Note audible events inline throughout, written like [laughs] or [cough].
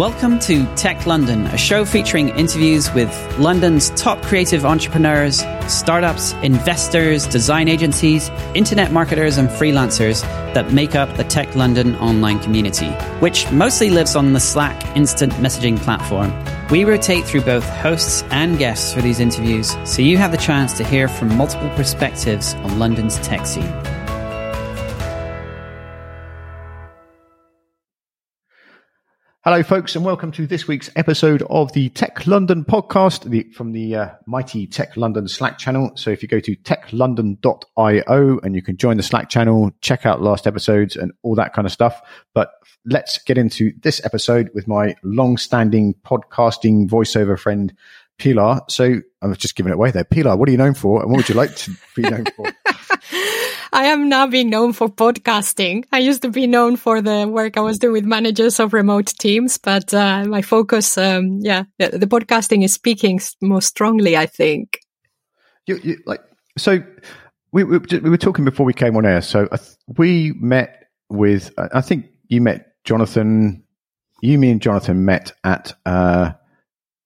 Welcome to Tech London, a show featuring interviews with London's top creative entrepreneurs, startups, investors, design agencies, internet marketers, and freelancers that make up the Tech London online community, which mostly lives on the Slack instant messaging platform. We rotate through both hosts and guests for these interviews, so you have the chance to hear from multiple perspectives on London's tech scene. Hello, folks, and welcome to this week's episode of the Tech London podcast the, from the uh, mighty Tech London Slack channel. So, if you go to techlondon.io and you can join the Slack channel, check out last episodes and all that kind of stuff. But let's get into this episode with my long standing podcasting voiceover friend, Pilar. So, I was just giving it away there. Pilar, what are you known for, and what would you like to be known for? I am now being known for podcasting. I used to be known for the work I was doing with managers of remote teams, but uh, my focus, um, yeah, the, podcasting is speaking more strongly, I think. You, you, like so, we, we, we were talking before we came on air. So we met with, I think you met Jonathan. You, me, and Jonathan met at uh,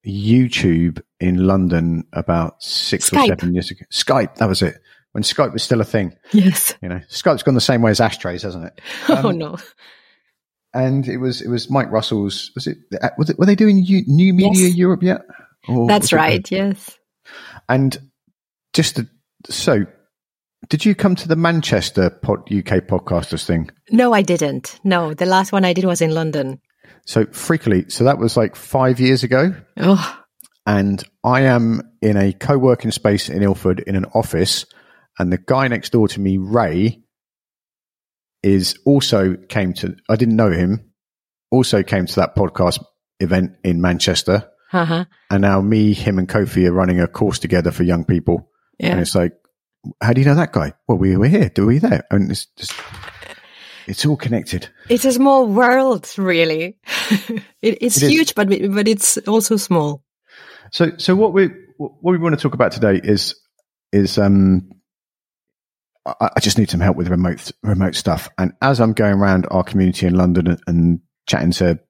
YouTube in London about six Skype. or seven years ago. Skype, that was it when Skype was still a thing. Yes. You know, Skype's gone the same way as ashtrays, hasn't it? [laughs] Um, oh no. And it was it was Mike Russell's. Was it? Was it were they doing New Media yes. Europe yet? That's right. Yes. And just to, so, did you come to the Manchester pod, UK podcasters thing? No, I didn't. No, the last one I did was in London. So freakily, so that was like five years ago. Oh. And I am in a co-working space in Ilford in an office and the guy next door to me, Ray, is also came to. I didn't know him. Also came to that podcast event in Manchester. Uh-huh. And now me, him, and Kofi are running a course together for young people. Yeah. And it's like, how do you know that guy? Well, we were here. Do we there? And it's just, it's all connected. It's a small world, really. [laughs] it, it's it huge, but but it's also small. So, so what we what we want to talk about today is is um I, I just need some help with remote remote stuff. And as I'm going around our community in London and, and chatting to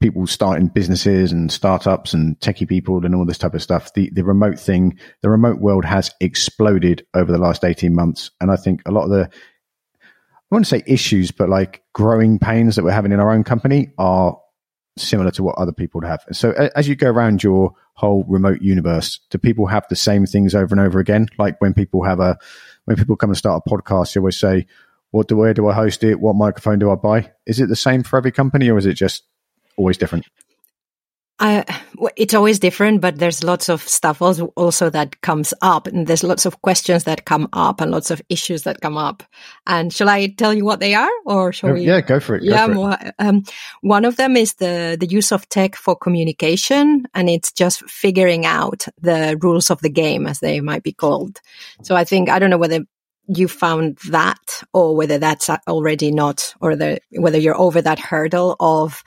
people starting businesses and startups and techie people and all this type of stuff. The the remote thing, the remote world has exploded over the last 18 months. And I think a lot of the I want to say issues, but like growing pains that we're having in our own company are similar to what other people would have. So as you go around your whole remote universe, do people have the same things over and over again? Like when people have a when people come and start a podcast, they always say, "What do where do I host it? What microphone do I buy?" Is it the same for every company, or is it just always different? I, it's always different, but there's lots of stuff also, also that comes up, and there's lots of questions that come up, and lots of issues that come up. And shall I tell you what they are, or shall oh, we? Yeah, go for it. Go yeah, for more, um, one of them is the the use of tech for communication, and it's just figuring out the rules of the game, as they might be called. So I think I don't know whether you found that, or whether that's already not, or the, whether you're over that hurdle of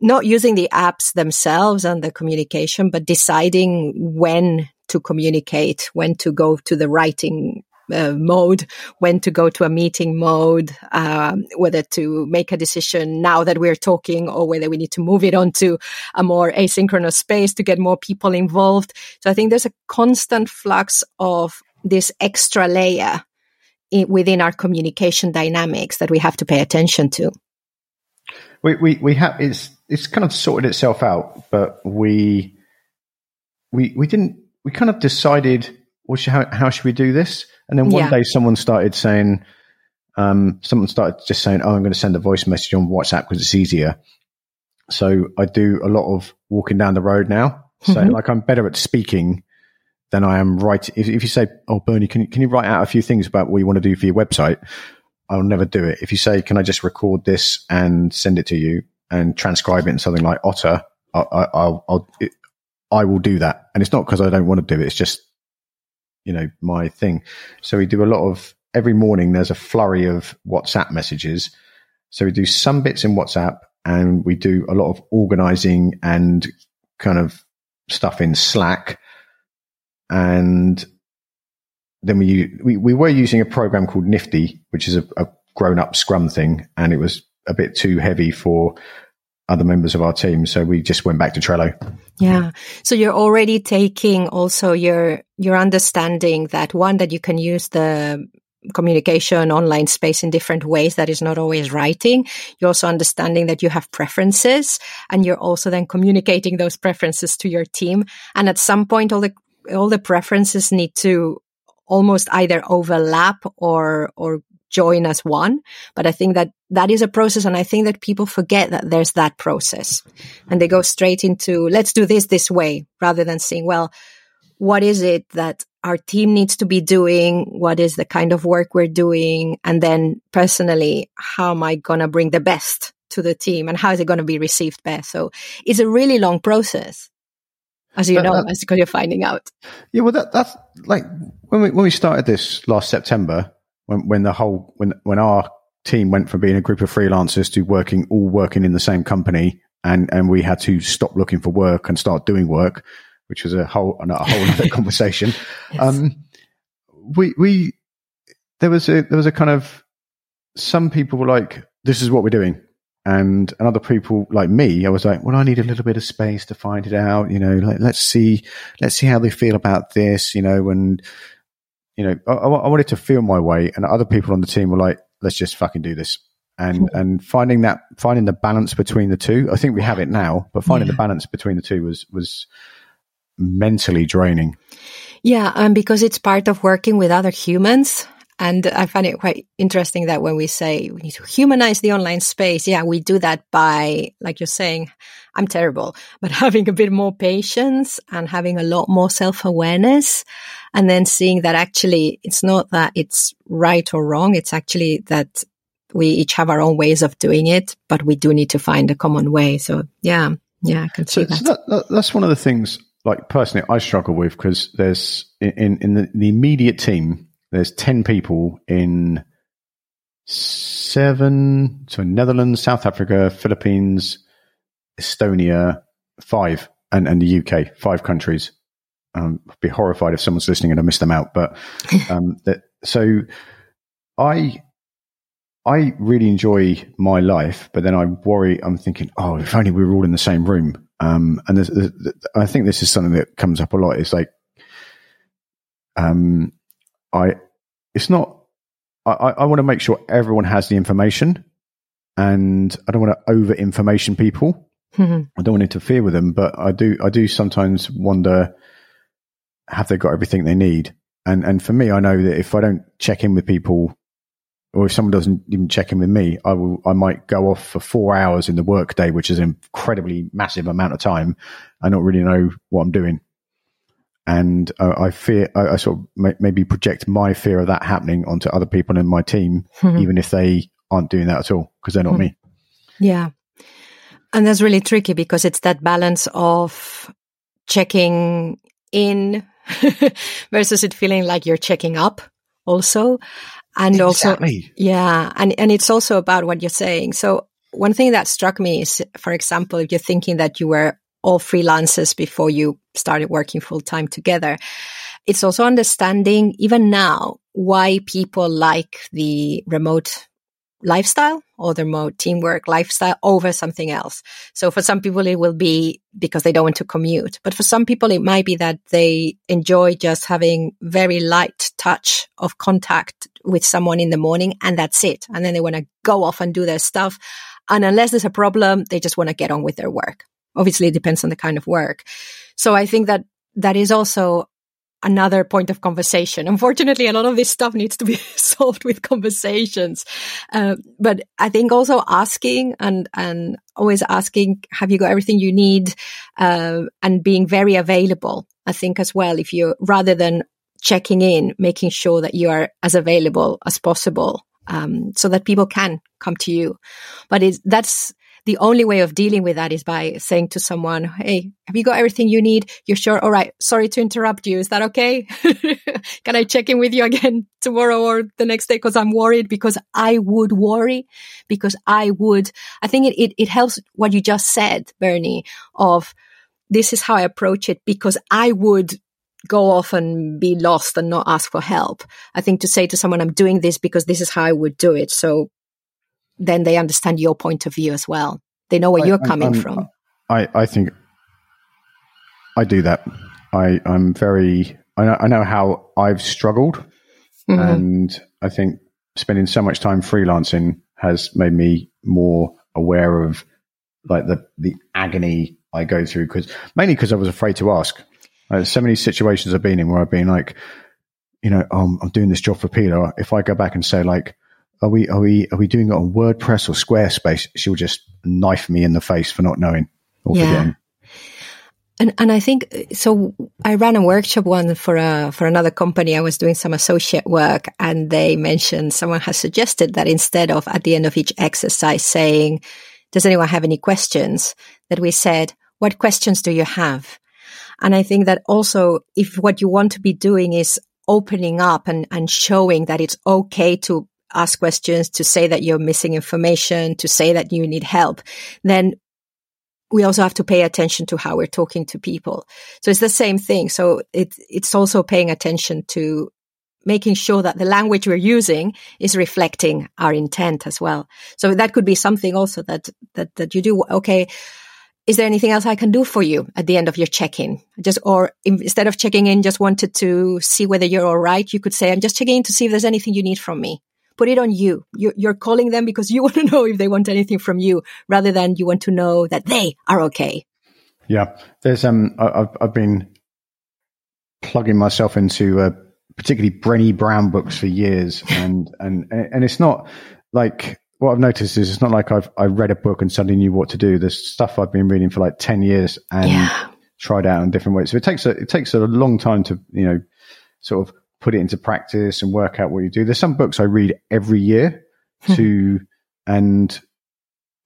not using the apps themselves and the communication, but deciding when to communicate, when to go to the writing uh, mode, when to go to a meeting mode, um, whether to make a decision now that we're talking or whether we need to move it onto a more asynchronous space to get more people involved. So I think there's a constant flux of this extra layer in, within our communication dynamics that we have to pay attention to. We, we, we have, it's, it's kind of sorted itself out, but we we we didn't we kind of decided well, how how should we do this? And then one yeah. day someone started saying, um, someone started just saying, "Oh, I'm going to send a voice message on WhatsApp because it's easier." So I do a lot of walking down the road now. So mm-hmm. like I'm better at speaking than I am writing. If, if you say, "Oh, Bernie, can you, can you write out a few things about what you want to do for your website?" I'll never do it. If you say, "Can I just record this and send it to you?" and transcribe it in something like Otter, I, I, I'll, it, I will do that. And it's not because I don't want to do it. It's just, you know, my thing. So we do a lot of, every morning there's a flurry of WhatsApp messages. So we do some bits in WhatsApp and we do a lot of organizing and kind of stuff in Slack. And then we, we, we were using a program called Nifty, which is a, a grown up scrum thing. And it was a bit too heavy for other members of our team. So we just went back to Trello. Yeah. So you're already taking also your your understanding that one that you can use the communication online space in different ways that is not always writing you're also understanding that you have preferences and you're also then communicating those preferences to your team and at some point all the all the preferences need to almost either overlap or or join as one but i think that that is a process and i think that people forget that there's that process and they go straight into let's do this this way rather than saying well what is it that our team needs to be doing? What is the kind of work we're doing? And then personally, how am I going to bring the best to the team and how is it going to be received best? So it's a really long process. As you know, as you're finding out. Yeah, well, that, that's like when we when we started this last September, when when the whole when when our team went from being a group of freelancers to working all working in the same company, and and we had to stop looking for work and start doing work which was a whole a whole [laughs] other conversation. yes. Um, we we there was a there was a kind of some people were like, "This is what we're doing," and and other people like me, I was like, "Well, I need a little bit of space to find it out." You know, like, let's see let's see how they feel about this. You know, and you know, I, I wanted to feel my way, and other people on the team were like, "Let's just fucking do this." and hmm. and finding that finding the balance between the two i think we have it now but finding yeah. the balance between the two was was mentally draining. Yeah, and because it's part of working with other humans. And I find it quite interesting that when we say we need to humanize the online space, yeah, we do that by, like you're saying, I'm terrible, [laughs] but having a bit more patience and having a lot more self awareness. And then seeing that actually it's not that it's right or wrong. It's actually that we each have our own ways of doing it, but we do need to find a common way. So yeah, yeah, I can see so, that. So that, That's one of the things like personally I struggle with because there's in in the, the immediate team there's ten people in seven so Netherlands, South Africa, Philippines, Estonia, five, and and the UK, five countries. Um, I'd be horrified if someone's listening and I missed them out. But [laughs] um, that, so I I really enjoy my life, but then I worry. I'm thinking, oh, if only we were all in the same room. Um, and there's, there's, I think this is something that comes up a lot. It's like, um, I, it's not, I, I want to make sure everyone has the information and I don't want to over information people. Mm-hmm. I don't want to interfere with them, but I do, I do sometimes wonder, have they got everything they need? And, and for me, I know that if I don't check in with people or if someone doesn't even check in with me, I will, I might go off for four hours in the workday, which is an incredibly massive amount of time. I don't really know what I'm doing. And uh, I fear, I, I sort of may, maybe project my fear of that happening onto other people in my team, mm-hmm. even if they aren't doing that at all, because they're not mm-hmm. me. Yeah. And that's really tricky because it's that balance of checking in [laughs] versus it feeling like you're checking up also and exactly. also yeah and and it's also about what you're saying so one thing that struck me is for example if you're thinking that you were all freelancers before you started working full time together it's also understanding even now why people like the remote lifestyle or the remote teamwork lifestyle over something else. So for some people, it will be because they don't want to commute. But for some people, it might be that they enjoy just having very light touch of contact with someone in the morning and that's it. And then they want to go off and do their stuff. And unless there's a problem, they just want to get on with their work. Obviously, it depends on the kind of work. So I think that that is also another point of conversation. Unfortunately, a lot of this stuff needs to be [laughs] solved with conversations. Uh, but I think also asking and, and always asking, have you got everything you need? Uh, and being very available. I think as well, if you rather than checking in, making sure that you are as available as possible. Um, so that people can come to you. But that's the only way of dealing with that is by saying to someone, Hey, have you got everything you need? You're sure? All right. Sorry to interrupt you. Is that okay? [laughs] Can I check in with you again [laughs] tomorrow or the next day? Cause I'm worried because I would worry because I would, I think it, it, it helps what you just said, Bernie, of this is how I approach it because I would go off and be lost and not ask for help. I think to say to someone, I'm doing this because this is how I would do it. So then they understand your point of view as well. they know where I, you're coming I'm, from. I, I think I do that. I, I'm very, I know, I know how I've struggled. Mm-hmm. And I think spending so much time freelancing has made me more aware of like the, the agony I go through because mainly because I was afraid to ask. Like, so many situations I've been in where I've been like, you know, um, I'm doing this job for Pilar. If I go back and say like, are we, are we, are we doing it on WordPress or Squarespace? She'll just knife me in the face for not knowing or yeah. forgetting. And and I think so. I ran a workshop one for a for another company. I was doing some associate work, and they mentioned someone has suggested that instead of at the end of each exercise saying, "Does anyone have any questions?" that we said, "What questions do you have?" And I think that also, if what you want to be doing is opening up and and showing that it's okay to ask questions, to say that you're missing information, to say that you need help, then we also have to pay attention to how we're talking to people. So it's the same thing. So it, it's also paying attention to making sure that the language we're using is reflecting our intent as well. So that could be something also that, that, that you do. Okay. Is there anything else I can do for you at the end of your check-in? Just, or instead of checking in, just wanted to see whether you're all right. You could say, I'm just checking in to see if there's anything you need from me put it on you. You're, you're calling them because you [laughs] want to know if they want anything from you rather than you want to know that they are okay. Yeah. There's, um, I've, I've been plugging myself into, uh, particularly Brené Brown books for years. [laughs] And, and, and it's not like, what I've noticed is it's not like I've, I read a book and suddenly knew what to do. There's stuff I've been reading for like 10 years and yeah. tried out in different ways. So it takes a, it takes a long time to, you know, sort of put it into practice and work out what you do. There's some books I read every year hmm. to, and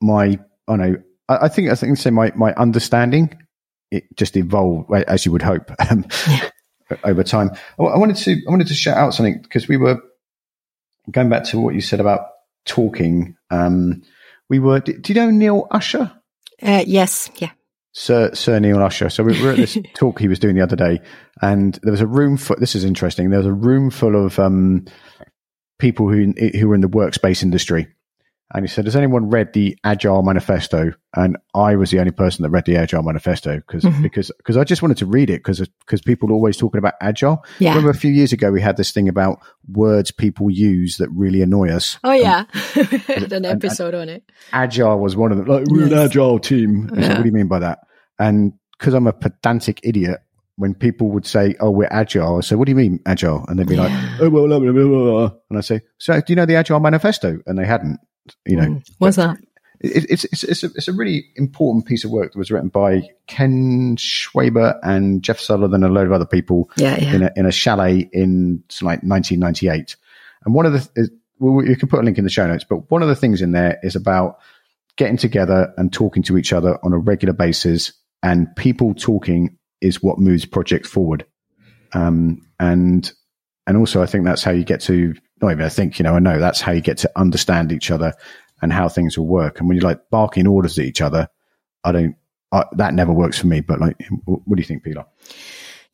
my, I don't know, I, I think, I think, say my, my understanding, it just evolved as you would hope [laughs] um, yeah. over time. I, I wanted to, I wanted to shout out something because we were going back to what you said about talking. Um, we were, do, do you know Neil Usher? Uh, yes. Yeah. Sir, Sir Neil Usher. So we were at this [laughs] talk he was doing the other day, and there was a room for. This is interesting. There was a room full of um, people who who were in the workspace industry, and he said, "Has anyone read the Agile Manifesto?" And I was the only person that read the Agile Manifesto because mm-hmm. because because I just wanted to read it because because people are always talking about Agile. Yeah. Remember a few years ago we had this thing about words people use that really annoy us. Oh yeah, [laughs] had an episode and, and on it. Agile was one of them. Like we're yes. an Agile team. Yeah. Said, what do you mean by that? And because I'm a pedantic idiot, when people would say, "Oh, we're agile," I say, "What do you mean agile?" And they'd be yeah. like, "Oh, well, blah, blah, blah, and I say, "So, do you know the Agile Manifesto?" And they hadn't you know, mm. what's that? It, it's it's it's a, it's a really important piece of work that was written by Ken Schwaber and Jeff Sullivan and a load of other people yeah, yeah. in a in a chalet in like 1998. And one of the is, well, you can put a link in the show notes, but one of the things in there is about getting together and talking to each other on a regular basis, and people talking is what moves projects forward. Um, and and also, I think that's how you get to not even I think, you know, I know that's how you get to understand each other and how things will work. And when you're like barking orders at each other, I don't, I, that never works for me. But like, what do you think, Pilar?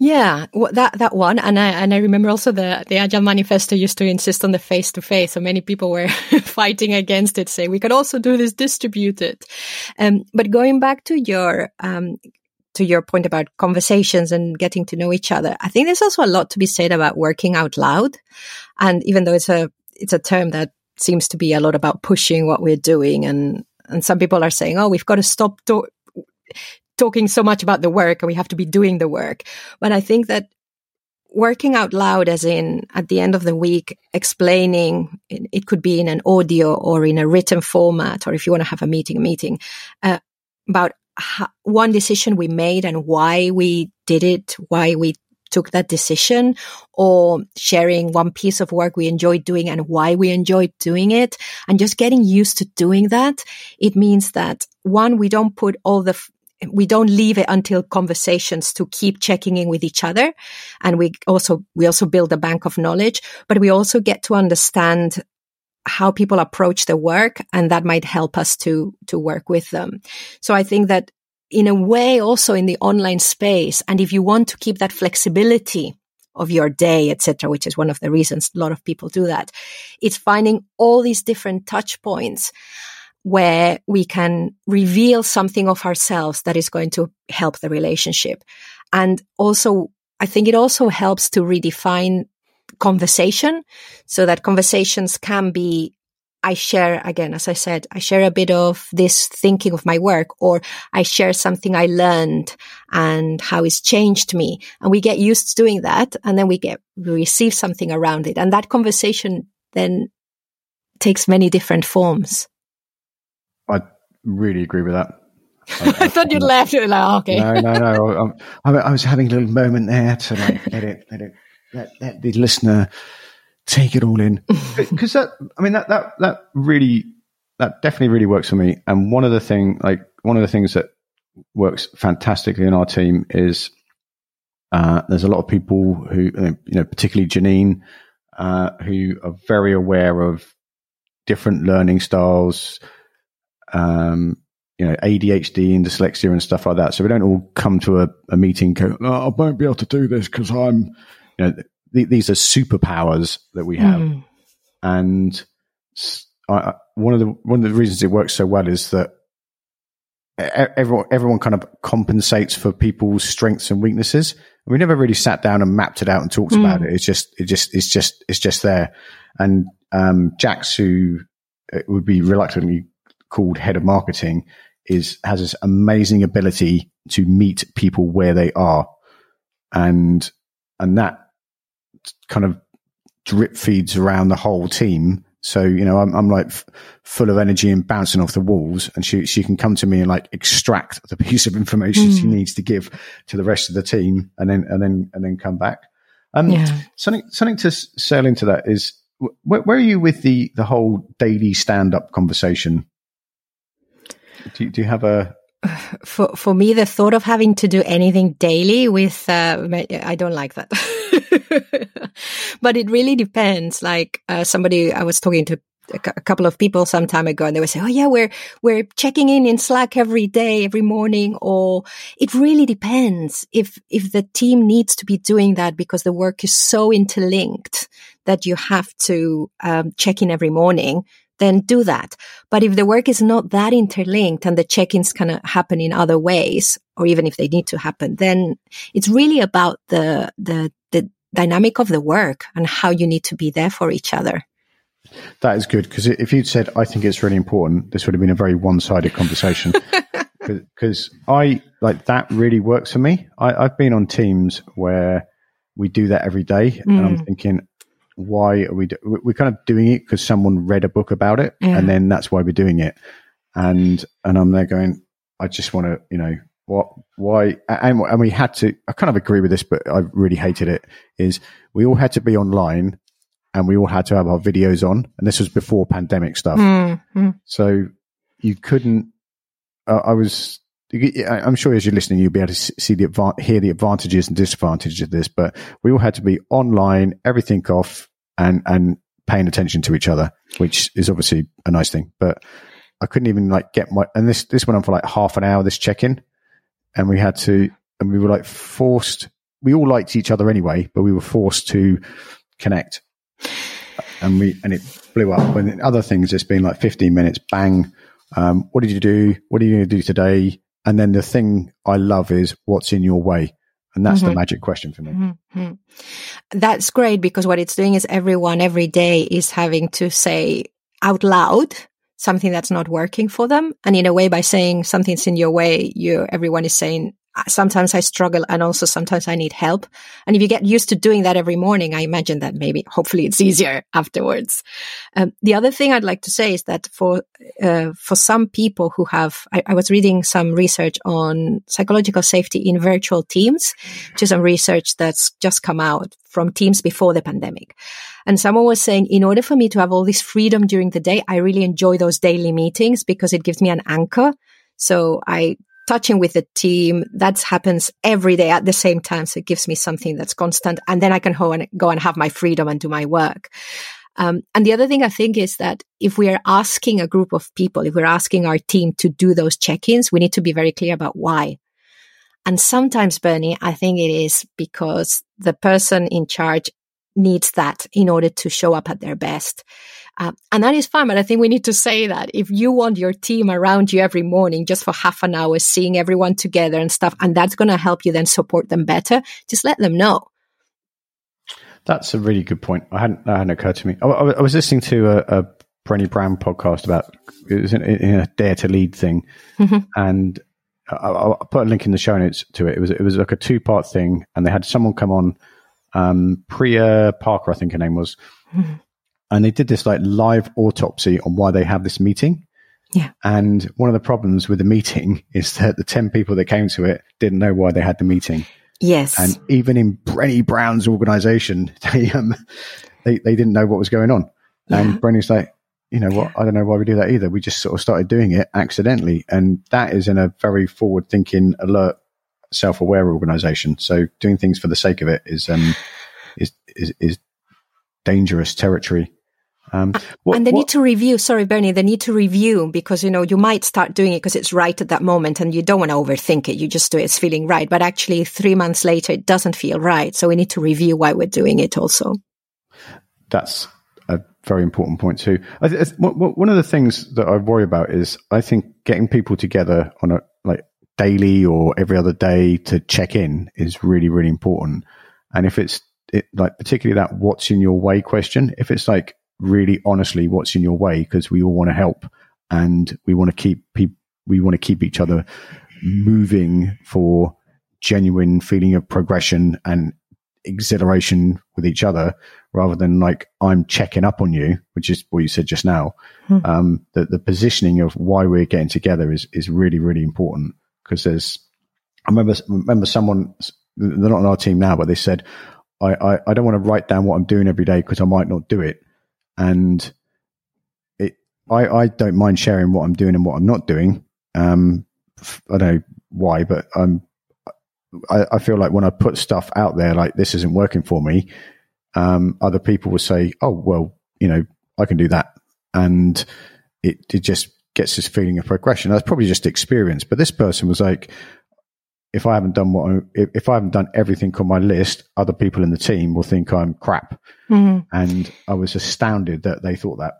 Yeah, well, that that one, and I and I remember also the the Agile Manifesto used to insist on the face to face, so many people were [laughs] fighting against it, saying we could also do this distributed. Um, but going back to your um, to your point about conversations and getting to know each other, I think there's also a lot to be said about working out loud. And even though it's a it's a term that seems to be a lot about pushing what we're doing, and and some people are saying, oh, we've got to stop to- talking so much about the work and we have to be doing the work. But I think that working out loud, as in at the end of the week, explaining it could be in an audio or in a written format, or if you want to have a meeting, a meeting uh, about one decision we made and why we did it, why we took that decision or sharing one piece of work we enjoyed doing and why we enjoyed doing it and just getting used to doing that. It means that one, we don't put all the, we don't leave it until conversations to keep checking in with each other. And we also, we also build a bank of knowledge, but we also get to understand how people approach the work and that might help us to to work with them so i think that in a way also in the online space and if you want to keep that flexibility of your day etc which is one of the reasons a lot of people do that it's finding all these different touch points where we can reveal something of ourselves that is going to help the relationship. And also, I think it also helps to redefine conversation so that conversations can be I share again, as I said, I share a bit of this thinking of my work or I share something I learned and how it's changed me. And we get used to doing that. And then we get, we receive something around it. And that conversation then takes many different forms. I really agree with that. [laughs] I, I, thought you'd laugh. Like, oh, okay. No, no, no. I, I, was having a little moment there to like [laughs] let it, let let, the listener take it all in. [laughs] Because that i mean that that that really that definitely really works for me. And one of the thing like one of the things that works fantastically in our team is uh, there's a lot of people who uh, you know particularly janine uh, who are very aware of different learning styles um, you know adhd and dyslexia and stuff like that. So we don't all come to a, a meeting go oh, i won't be able to do this because i'm you know th- these are superpowers that we have, mm. and I, one of the one of the reasons it works so well is that everyone everyone kind of compensates for people's strengths and weaknesses. We never really sat down and mapped it out and talked mm. about it. It's just it just it's just it's just there. And um, Jax, who uh, would be reluctantly called head of marketing, is has this amazing ability to meet people where they are, and and that kind of drip feeds around the whole team. So, you know, I'm, I'm like f- full of energy and bouncing off the walls and she, she can come to me and like extract the [laughs] piece of information mm. she hmm. needs to give to the rest of the team and then, and then, and then come back. Um, yeah. something, something to sail into that is where, where are you with the, the whole daily stand up conversation? Do, do you have a, [sighs] for for me the thought of having to do anything daily with uh, i don't like that [laughs] [laughs] but it really depends. Like uh, somebody i was talking to a couple of people some time ago and they would say oh yeah we're we're checking in in slack every day every morning or it really depends if if the team needs to be doing that because the work is so interlinked that you have to um, check in every morning then do that. But if the work is not that interlinked and the check-ins kind of happen in other ways, or even if they need to happen, then it's really about the, the, the dynamic of the work and how you need to be there for each other. That is good because if you'd said, I think it's really important, this would have been a very one sided conversation. [laughs] Because I like that really works for me. I, I've been on teams where we do that every day, mm. and I'm mm. thinking, why are we do- we're kind of doing it because someone read a book about it yeah. and then that's why we're doing it and and i'm there going i just want to you know what why and, and we had to i kind of agree with this but i really hated it is we all had to be online and we all had to have our videos on and this was before pandemic stuff mm-hmm. so you couldn't uh, i was I'm sure as you're listening, you'll be able to see the hear the advantages and disadvantages of this. But we all had to be online, everything off, and and paying attention to each other, which is obviously a nice thing. But I couldn't even like get my and this this went on for like half an hour. This check in, and we had to, and we were like forced. We all liked each other anyway, but we were forced to connect, and we and it blew up. And other things, it's been like 15 minutes, bang. Um, what did you do? What are you going to do today? And then the thing I love is what's in your way. And that's mm-hmm. the magic question for me. Mm-hmm. That's great because what it's doing is everyone every day is having to say out loud something that's not working for them. And in a way, by saying something's in your way, you everyone is saying sometimes I struggle and also sometimes I need help. And if you get used to doing that every morning, I imagine that maybe hopefully it's [laughs] easier afterwards. Um, the other thing I'd like to say is that for, uh, for some people who have, I, I, was reading some research on psychological safety in virtual teams, which is some research that's just come out from teams before the pandemic. And someone was saying, in order for me to have all this freedom during the day, I really enjoy those daily meetings because it gives me an anchor. So I touching with the team. That happens every day at the same time. So it gives me something that's constant. And then I can go and, go and have my freedom and do my work. Um, and the other thing I think is that if we are asking a group of people, if we're asking our team to do those check-ins, we need to be very clear about why. And sometimes, Bernie, I think it is because the person in charge needs that in order to show up at their best. Uh, and that is fine. But I think we need to say that if you want your team around you every morning, just for half an hour, seeing everyone together and stuff, and that's going to help you then support them better, just let them know. That's a really good point. I hadn't, that hadn't occurred to me. I, I was listening to a, a Brené Brown podcast about it was in, in a dare to lead thing, mm-hmm. and I'll, I'll, put a link in the show notes to it. It was it was like a two part thing, and they had someone come on, um, Priya Parker, I think her name was, mm-hmm. And they did this like live autopsy on why they have this meeting. Yeah, and one of the problems with the meeting [laughs] is that the ten people that came to it didn't know why they had the meeting. Yes, and even in Brené Brown's organization, [laughs] they um they they didn't know what was going on. Yeah. And Brené's like, you know what? I don't know why we do that either. We just sort of started doing it accidentally. And that is in a very forward thinking, alert, self aware organization. So doing things for the sake of it is, um, is, is, is dangerous territory. Um, [laughs] what, and they what, need to review. Sorry, Bernie, they need to review because, you know, you might start doing it because it's right at that moment and you don't want to overthink it. You just do it. It's feeling right. But actually three months later, it doesn't feel right. So we need to review why we're doing it also. That's a very important point too. I, one of the things that I worry about is I think getting people together on a like daily or every other day to check in is really really important. And if it's it, like particularly that what's in your way question, if it's like really honestly what's in your way because we all want to help and we want to keep people we want to keep each other moving for genuine feeling of progression and exhilaration with each other rather than like I'm checking up on you, which is what you said just now. Hmm. Um, the, the positioning of why we're getting together is, is really, really important because there's, I remember, remember someone, they're not on our team now, but they said, I, I, I don't want to write down what I'm doing every day because I might not do it. And it, I, I don't mind sharing what I'm doing and what I'm not doing. Um, I don't know why, but I'm, I, I feel like when I put stuff out there, like this isn't working for me, um, other people will say, "Oh, well, you know, I can do that," and it it just gets this feeling of progression. That's probably just experience. But this person was like, "If I haven't done what I, if, if I haven't done everything on my list, other people in the team will think I'm crap." Mm-hmm. And I was astounded that they thought that.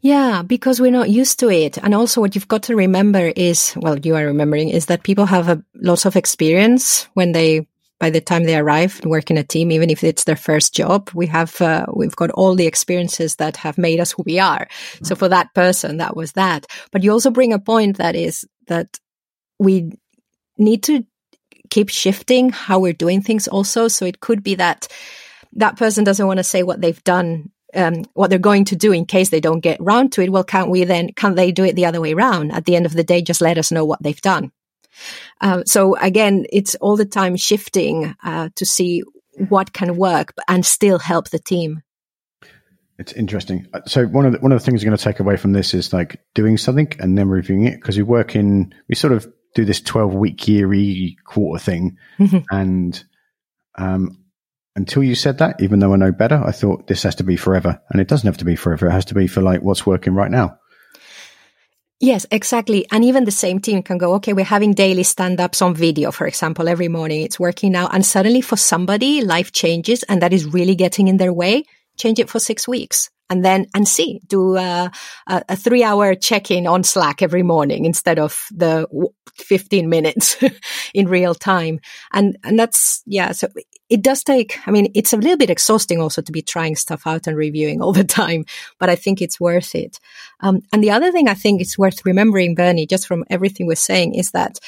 Yeah, because we're not used to it. And also what you've got to remember is, well, you are remembering is that people have a, lots of experience when they by the time they arrive and work in a team, even if it's their first job, we have uh, we've got all the experiences that have made us who we are. So for that person, that was that. But you also bring a point that is that we need to keep shifting how we're doing things. Also, so it could be that that person doesn't want to say what they've done um, what they're going to do in case they don't get round to it. Well, can't we then, can't they do it the other way around? At the end of the day, just let us know what they've done. Uh, so again, it's all the time shifting uh, to see what can work and still help the team. It's interesting. Uh, so one of the, one of the things you're going to take away from this is like doing something and then reviewing it because we work in we sort of do this 12 week yeary quarter thing mm-hmm. and um, until you said that even though I know better I thought this has to be forever and it doesn't have to be forever it has to be for like what's working right now. Yes, exactly. And even the same team can go, okay, we're having daily stand ups on video, for example, every morning. It's working now. And suddenly for somebody, life changes and that is really getting in their way. Change it for six weeks and then and see do a, a, a three hour check in on slack every morning instead of the 15 minutes [laughs] in real time. And and that's yeah so it does take i mean it's a little bit exhausting also to be trying stuff out and reviewing all [laughs] the time but i think it's worth it. Um, and the other thing i think it's worth remembering bernie just from everything we're saying is that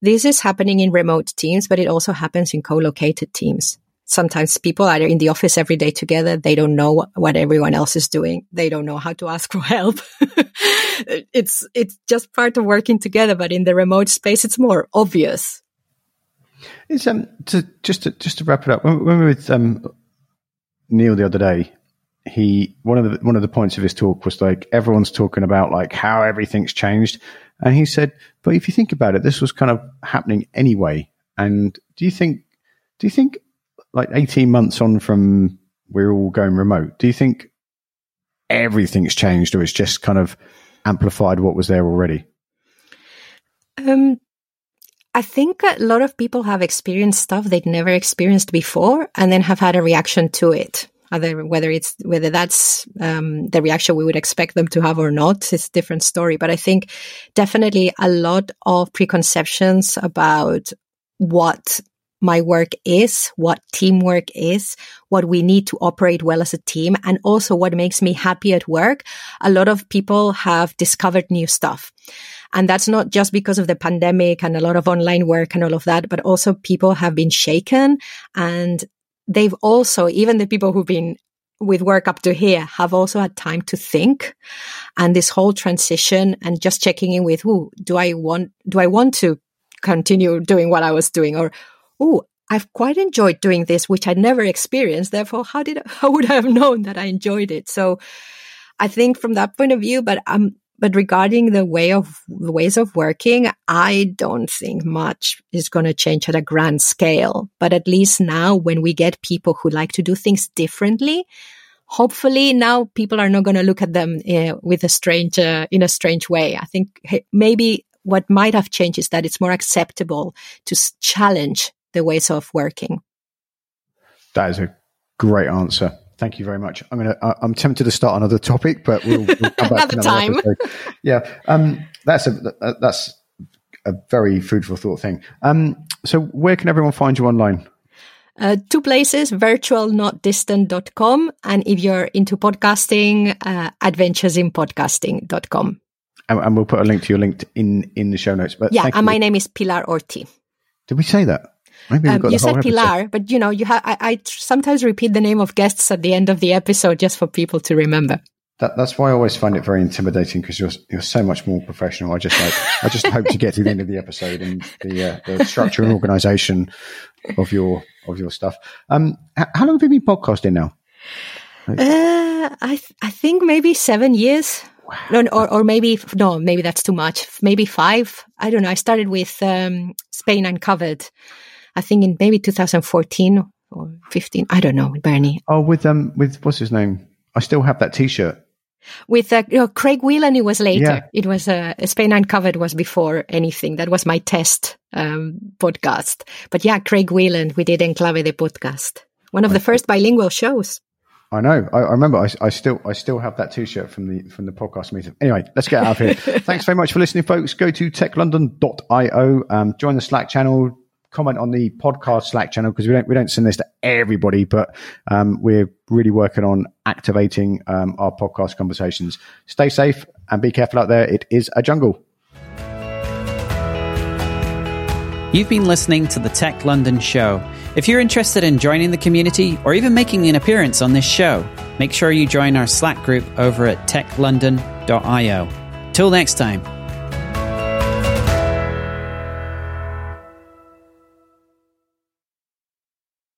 this is happening in remote teams but it also happens in co-located teams sometimes people are in the office every day together. They don't know what, everyone else is doing. They don't know how to ask for help. [laughs] it's, it's just part of working together. But in the remote space, it's more obvious. It's, um, to, just to, just to wrap it up, when, when we were with, um, Neil the other day, he, one of the, one of the points of his talk was like, everyone's talking about like how everything's changed. And he said, but if you think about it, this was kind of happening anyway. And do you think, do you think like 18 months on from we're all going remote, do you think everything's changed or it's just kind of amplified what was there already? Um, I think a lot of people have experienced stuff they'd never experienced before and then have had a reaction to it. Other, whether it's whether that's um, the reaction we would expect them to have or not it's a different story. But I think definitely a lot of preconceptions about what my work is, what teamwork is, what we need to operate well as a team, and also what makes me happy at work. A lot of people have discovered new stuff. And that's not just because of the pandemic and a lot of online work and all of that, but also people have been shaken and they've also, even the people who've been with work up to here have also had time to think and this whole transition and just checking in with who do I want, do I want to continue doing what I was doing or, oh, I've quite enjoyed doing this, which I never experienced. Therefore, how did, how would I have known that I enjoyed it? So I think from that point of view, but I'm, but regarding the way of the ways of working, I don't think much is going to change at a grand scale. But at least now when we get people who like to do things differently, hopefully now people are not going to look at them uh, with a strange, uh, in a strange way. I think maybe what might have changed is that it's more acceptable to challenge the ways of working. That is a great answer. Thank you very much. I'm gonna. Uh, I'm tempted to start another topic, but we'll, we'll come back another, time. Episode. Yeah, um, that's a that's a very foodful thought thing. Um, so where can everyone find you online? Uh, two places, virtualnotdistant.com. And if you're into podcasting, uh, adventuresinpodcasting.com. And, and we'll put a link to your link in, in the show notes. But yeah, and you. my name is Pilar Orti. Did we say that? Maybe um, you said Pilar, but you know, you have. I, I, sometimes repeat the name of guests at the end of the episode just for people to remember. That, that's why I always find it very intimidating because you're you're so much more professional. I just like I just hope to get to the end of the episode and the uh, the structure and organisation of your of your stuff. Um, how long have you been podcasting now? Uh, I th- I think maybe seven years. Wow. No, or or maybe no, maybe that's too much. Maybe five. I don't know. I started with um, Spain Uncovered I think in maybe 2014 or 15. I don't know, Bernie. Oh, with um, with what's his name? I still have that T-shirt. With uh, you know, Craig Whelan, it was later. Yeah. It was uh, Spain Uncovered was before anything. That was my test um, podcast. But yeah, Craig Whelan, we did Enclave the podcast, one of the first bilingual shows. I know. I, I remember. I, I, still, I still have that T-shirt from the from the podcast meeting. Anyway, let's get out of here. [laughs] Thanks very much for listening, folks. Go to techlondon.io. Um, join the Slack channel comment on the podcast Slack channel because we don't we don't send this to everybody, but um, we're really working on activating um, our podcast conversations. Stay safe and be careful out there. It is a jungle. You've been listening to the Tech London show. If you're interested in joining the community or even making an appearance on this show, make sure you join our Slack group over at techlondon.io. Till next time.